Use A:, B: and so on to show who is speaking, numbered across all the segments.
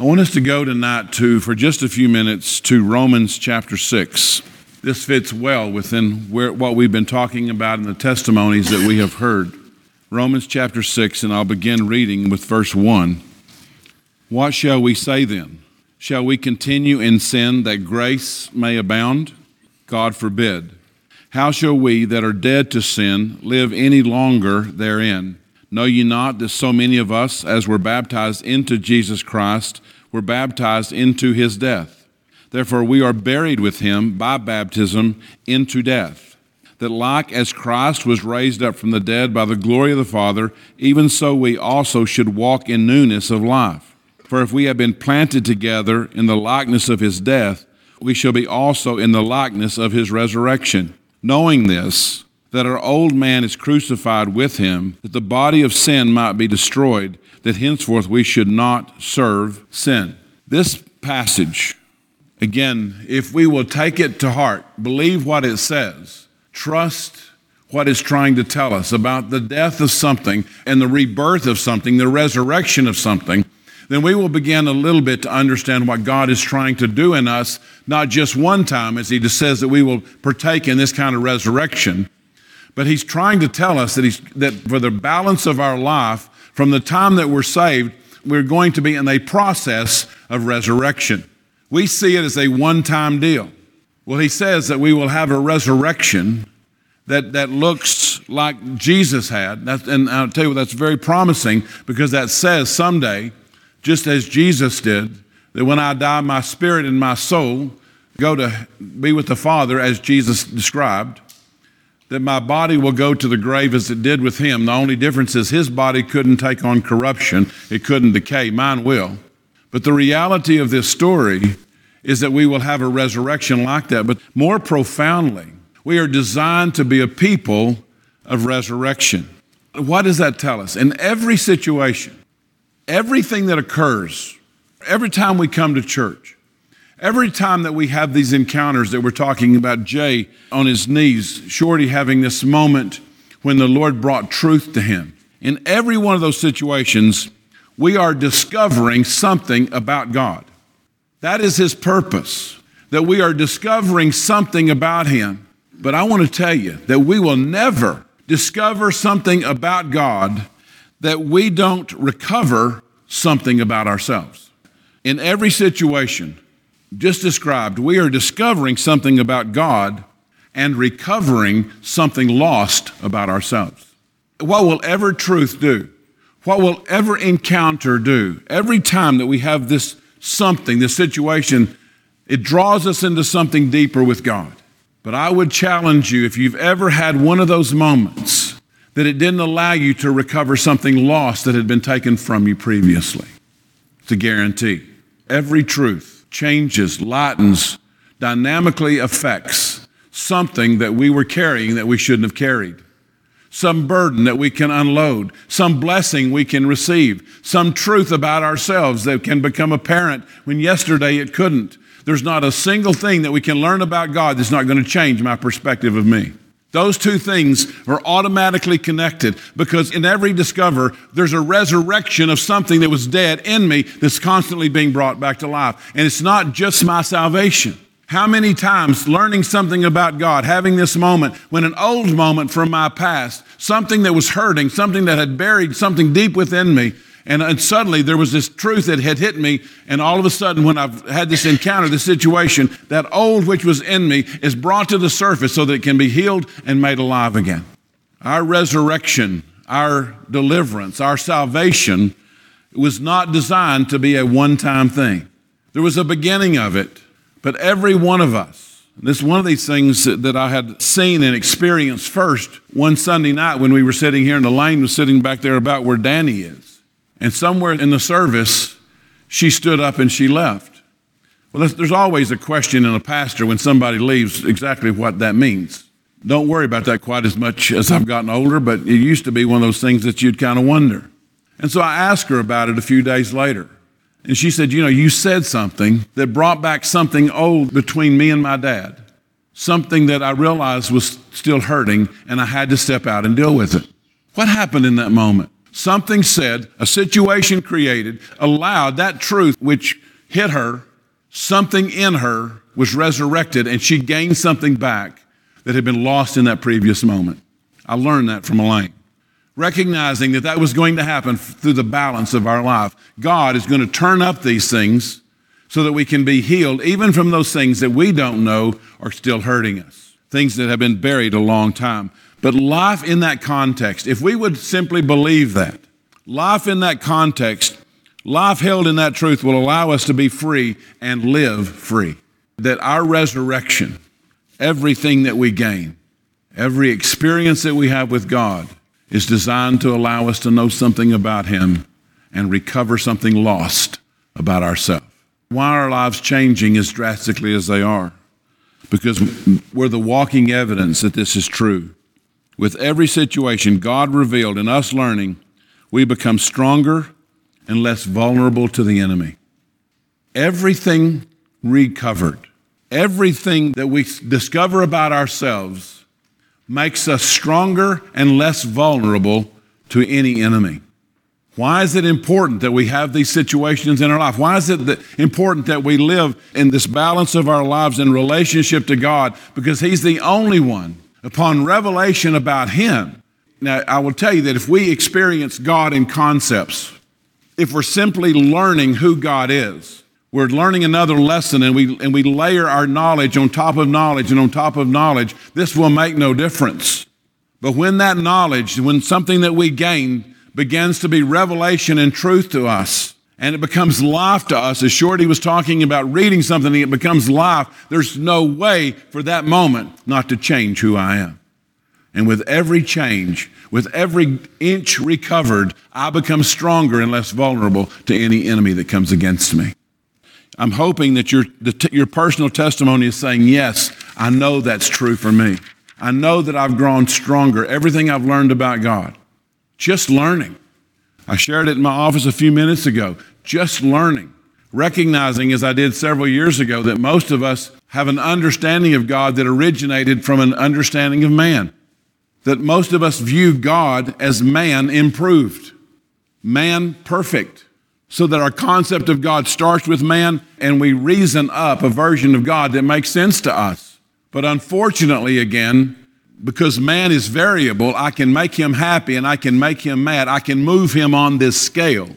A: I want us to go tonight to, for just a few minutes, to Romans chapter 6. This fits well within where, what we've been talking about in the testimonies that we have heard. Romans chapter 6, and I'll begin reading with verse 1. What shall we say then? Shall we continue in sin that grace may abound? God forbid. How shall we that are dead to sin live any longer therein? Know ye not that so many of us, as were baptized into Jesus Christ, were baptized into his death? Therefore we are buried with him by baptism into death, that like as Christ was raised up from the dead by the glory of the Father, even so we also should walk in newness of life. For if we have been planted together in the likeness of his death, we shall be also in the likeness of his resurrection. Knowing this, that our old man is crucified with him, that the body of sin might be destroyed, that henceforth we should not serve sin. This passage, again, if we will take it to heart, believe what it says, trust what it's trying to tell us about the death of something and the rebirth of something, the resurrection of something, then we will begin a little bit to understand what God is trying to do in us, not just one time, as He just says that we will partake in this kind of resurrection, but he's trying to tell us that, he's, that for the balance of our life, from the time that we're saved, we're going to be in a process of resurrection. We see it as a one time deal. Well, he says that we will have a resurrection that, that looks like Jesus had. And I'll tell you what, that's very promising because that says someday, just as Jesus did, that when I die, my spirit and my soul go to be with the Father as Jesus described that my body will go to the grave as it did with him. The only difference is his body couldn't take on corruption, it couldn't decay. Mine will. But the reality of this story is that we will have a resurrection like that. But more profoundly, we are designed to be a people of resurrection. What does that tell us? In every situation, everything that occurs, every time we come to church, Every time that we have these encounters that we're talking about, Jay on his knees, Shorty having this moment when the Lord brought truth to him. In every one of those situations, we are discovering something about God. That is his purpose, that we are discovering something about him. But I want to tell you that we will never discover something about God that we don't recover something about ourselves. In every situation, just described, we are discovering something about God and recovering something lost about ourselves. What will ever truth do? What will ever encounter do? Every time that we have this something, this situation, it draws us into something deeper with God. But I would challenge you if you've ever had one of those moments that it didn't allow you to recover something lost that had been taken from you previously. It's a guarantee. Every truth changes, lightens, dynamically affects something that we were carrying that we shouldn't have carried. Some burden that we can unload, some blessing we can receive, some truth about ourselves that can become apparent when yesterday it couldn't. There's not a single thing that we can learn about God that's not going to change my perspective of me. Those two things are automatically connected because in every discover, there's a resurrection of something that was dead in me that's constantly being brought back to life. And it's not just my salvation. How many times learning something about God, having this moment when an old moment from my past, something that was hurting, something that had buried something deep within me, and, and, suddenly there was this truth that had hit me. And all of a sudden, when I've had this encounter, this situation, that old which was in me is brought to the surface so that it can be healed and made alive again. Our resurrection, our deliverance, our salvation was not designed to be a one time thing. There was a beginning of it, but every one of us, this is one of these things that I had seen and experienced first one Sunday night when we were sitting here and Elaine was sitting back there about where Danny is. And somewhere in the service, she stood up and she left. Well, there's always a question in a pastor when somebody leaves exactly what that means. Don't worry about that quite as much as I've gotten older, but it used to be one of those things that you'd kind of wonder. And so I asked her about it a few days later. And she said, You know, you said something that brought back something old between me and my dad, something that I realized was still hurting, and I had to step out and deal with it. What happened in that moment? Something said, a situation created, allowed that truth which hit her, something in her was resurrected, and she gained something back that had been lost in that previous moment. I learned that from Elaine. Recognizing that that was going to happen through the balance of our life. God is going to turn up these things so that we can be healed, even from those things that we don't know are still hurting us, things that have been buried a long time. But life in that context, if we would simply believe that, life in that context, life held in that truth will allow us to be free and live free. That our resurrection, everything that we gain, every experience that we have with God, is designed to allow us to know something about Him and recover something lost about ourselves. Why are our lives changing as drastically as they are? Because we're the walking evidence that this is true. With every situation God revealed and us learning, we become stronger and less vulnerable to the enemy. Everything recovered, everything that we discover about ourselves makes us stronger and less vulnerable to any enemy. Why is it important that we have these situations in our life? Why is it important that we live in this balance of our lives in relationship to God? Because He's the only one upon revelation about Him. Now, I will tell you that if we experience God in concepts, if we're simply learning who God is, we're learning another lesson and we, and we layer our knowledge on top of knowledge and on top of knowledge, this will make no difference. But when that knowledge, when something that we gain begins to be revelation and truth to us, and it becomes life to us. As Shorty was talking about reading something, it becomes life. There's no way for that moment not to change who I am. And with every change, with every inch recovered, I become stronger and less vulnerable to any enemy that comes against me. I'm hoping that your, your personal testimony is saying, Yes, I know that's true for me. I know that I've grown stronger. Everything I've learned about God, just learning. I shared it in my office a few minutes ago just learning, recognizing, as I did several years ago, that most of us have an understanding of God that originated from an understanding of man. That most of us view God as man improved, man perfect, so that our concept of God starts with man and we reason up a version of God that makes sense to us. But unfortunately, again, because man is variable, I can make him happy and I can make him mad. I can move him on this scale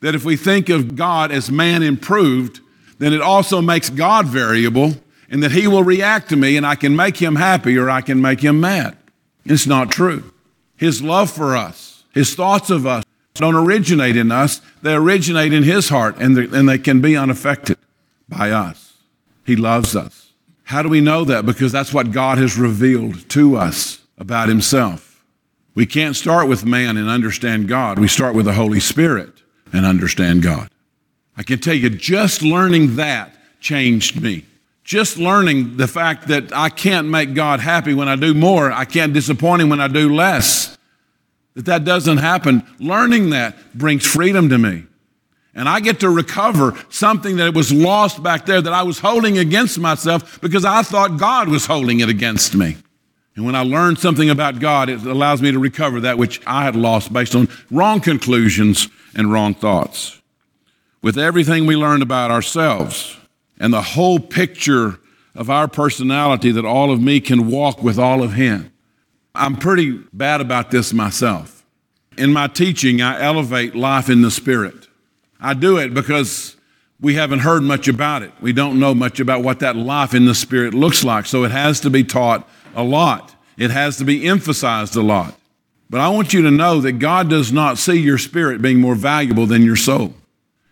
A: that if we think of God as man improved, then it also makes God variable and that he will react to me and I can make him happy or I can make him mad. It's not true. His love for us, his thoughts of us don't originate in us, they originate in his heart and, and they can be unaffected by us. He loves us. How do we know that? Because that's what God has revealed to us about himself. We can't start with man and understand God. We start with the Holy Spirit and understand God. I can tell you, just learning that changed me. Just learning the fact that I can't make God happy when I do more, I can't disappoint Him when I do less, that that doesn't happen. Learning that brings freedom to me. And I get to recover something that was lost back there that I was holding against myself because I thought God was holding it against me. And when I learn something about God, it allows me to recover that which I had lost based on wrong conclusions and wrong thoughts. With everything we learned about ourselves and the whole picture of our personality that all of me can walk with all of Him, I'm pretty bad about this myself. In my teaching, I elevate life in the Spirit. I do it because we haven't heard much about it. We don't know much about what that life in the Spirit looks like. So it has to be taught a lot. It has to be emphasized a lot. But I want you to know that God does not see your spirit being more valuable than your soul.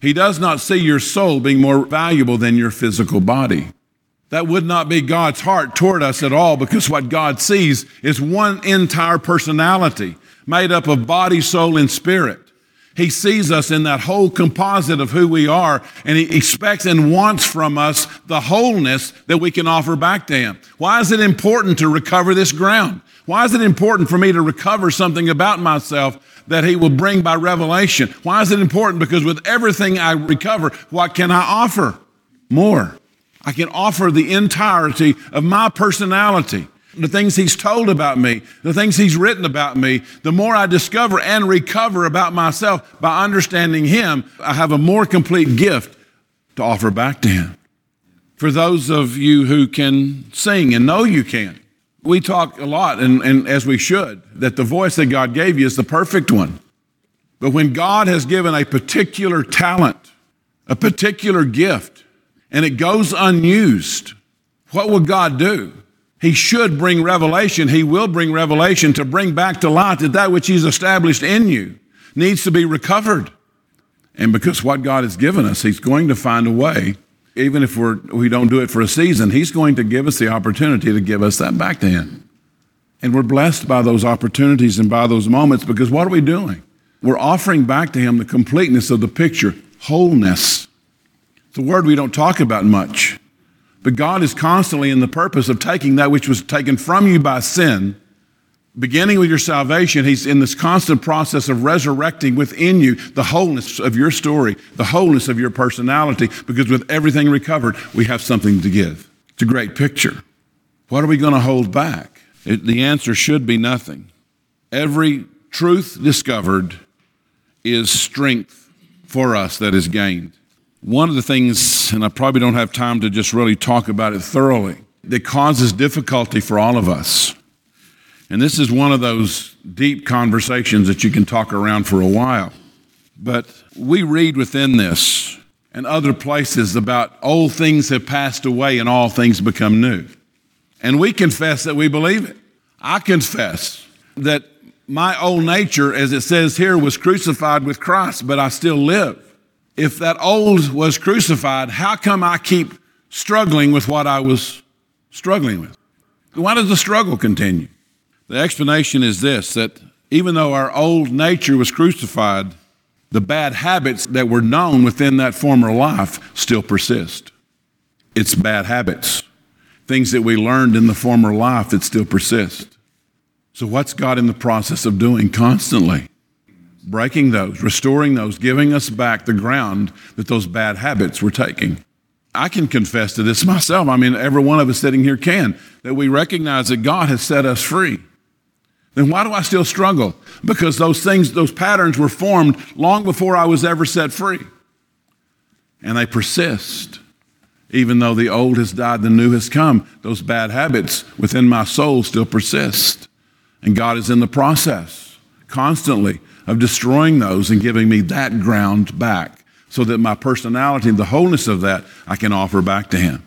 A: He does not see your soul being more valuable than your physical body. That would not be God's heart toward us at all because what God sees is one entire personality made up of body, soul, and spirit. He sees us in that whole composite of who we are, and He expects and wants from us the wholeness that we can offer back to Him. Why is it important to recover this ground? Why is it important for me to recover something about myself that He will bring by revelation? Why is it important? Because with everything I recover, what can I offer? More. I can offer the entirety of my personality. The things He's told about me, the things He's written about me, the more I discover and recover about myself by understanding Him, I have a more complete gift to offer back to Him. For those of you who can sing and know you can, we talk a lot, and, and as we should, that the voice that God gave you is the perfect one. But when God has given a particular talent, a particular gift, and it goes unused, what will God do? He should bring revelation. He will bring revelation to bring back to light that that which He's established in you needs to be recovered. And because what God has given us, He's going to find a way even if we're, we don't do it for a season, He's going to give us the opportunity to give us that back to Him. And we're blessed by those opportunities and by those moments because what are we doing? We're offering back to Him the completeness of the picture, wholeness. It's a word we don't talk about much. But God is constantly in the purpose of taking that which was taken from you by sin beginning with your salvation, he's in this constant process of resurrecting within you the wholeness of your story, the wholeness of your personality, because with everything recovered, we have something to give. It's a great picture. What are we going to hold back? It, the answer should be nothing. Every truth discovered is strength for us that is gained. One of the things, and I probably don't have time to just really talk about it thoroughly, that causes difficulty for all of us and this is one of those deep conversations that you can talk around for a while. But we read within this and other places about old things have passed away and all things become new. And we confess that we believe it. I confess that my old nature, as it says here, was crucified with Christ, but I still live. If that old was crucified, how come I keep struggling with what I was struggling with? Why does the struggle continue? The explanation is this that even though our old nature was crucified, the bad habits that were known within that former life still persist. It's bad habits, things that we learned in the former life that still persist. So, what's God in the process of doing constantly? Breaking those, restoring those, giving us back the ground that those bad habits were taking. I can confess to this myself. I mean, every one of us sitting here can, that we recognize that God has set us free then why do I still struggle? Because those things, those patterns were formed long before I was ever set free. And they persist. Even though the old has died, the new has come. Those bad habits within my soul still persist. And God is in the process constantly of destroying those and giving me that ground back so that my personality and the wholeness of that I can offer back to Him.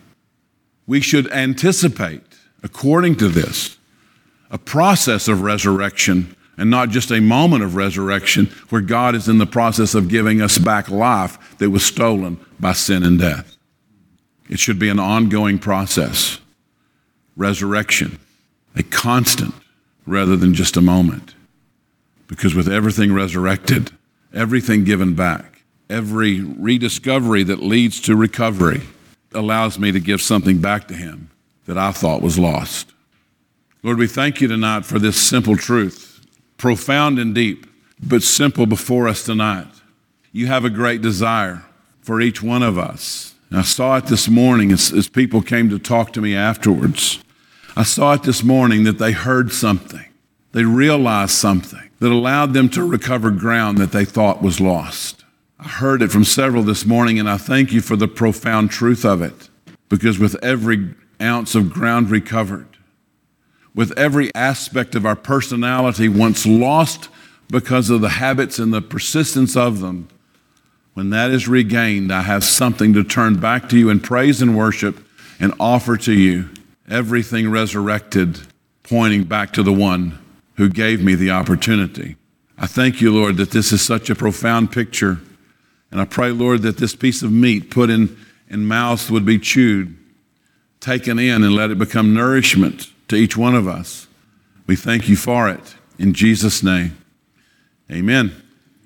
A: We should anticipate, according to this, a process of resurrection and not just a moment of resurrection where God is in the process of giving us back life that was stolen by sin and death. It should be an ongoing process. Resurrection, a constant rather than just a moment. Because with everything resurrected, everything given back, every rediscovery that leads to recovery allows me to give something back to Him that I thought was lost. Lord, we thank you tonight for this simple truth, profound and deep, but simple before us tonight. You have a great desire for each one of us. And I saw it this morning as, as people came to talk to me afterwards. I saw it this morning that they heard something, they realized something that allowed them to recover ground that they thought was lost. I heard it from several this morning, and I thank you for the profound truth of it, because with every ounce of ground recovered, with every aspect of our personality once lost because of the habits and the persistence of them, when that is regained, I have something to turn back to you in praise and worship and offer to you everything resurrected, pointing back to the one who gave me the opportunity. I thank you, Lord, that this is such a profound picture. And I pray, Lord, that this piece of meat put in, in mouths would be chewed, taken in, and let it become nourishment to each one of us. We thank you for it. In Jesus' name, amen.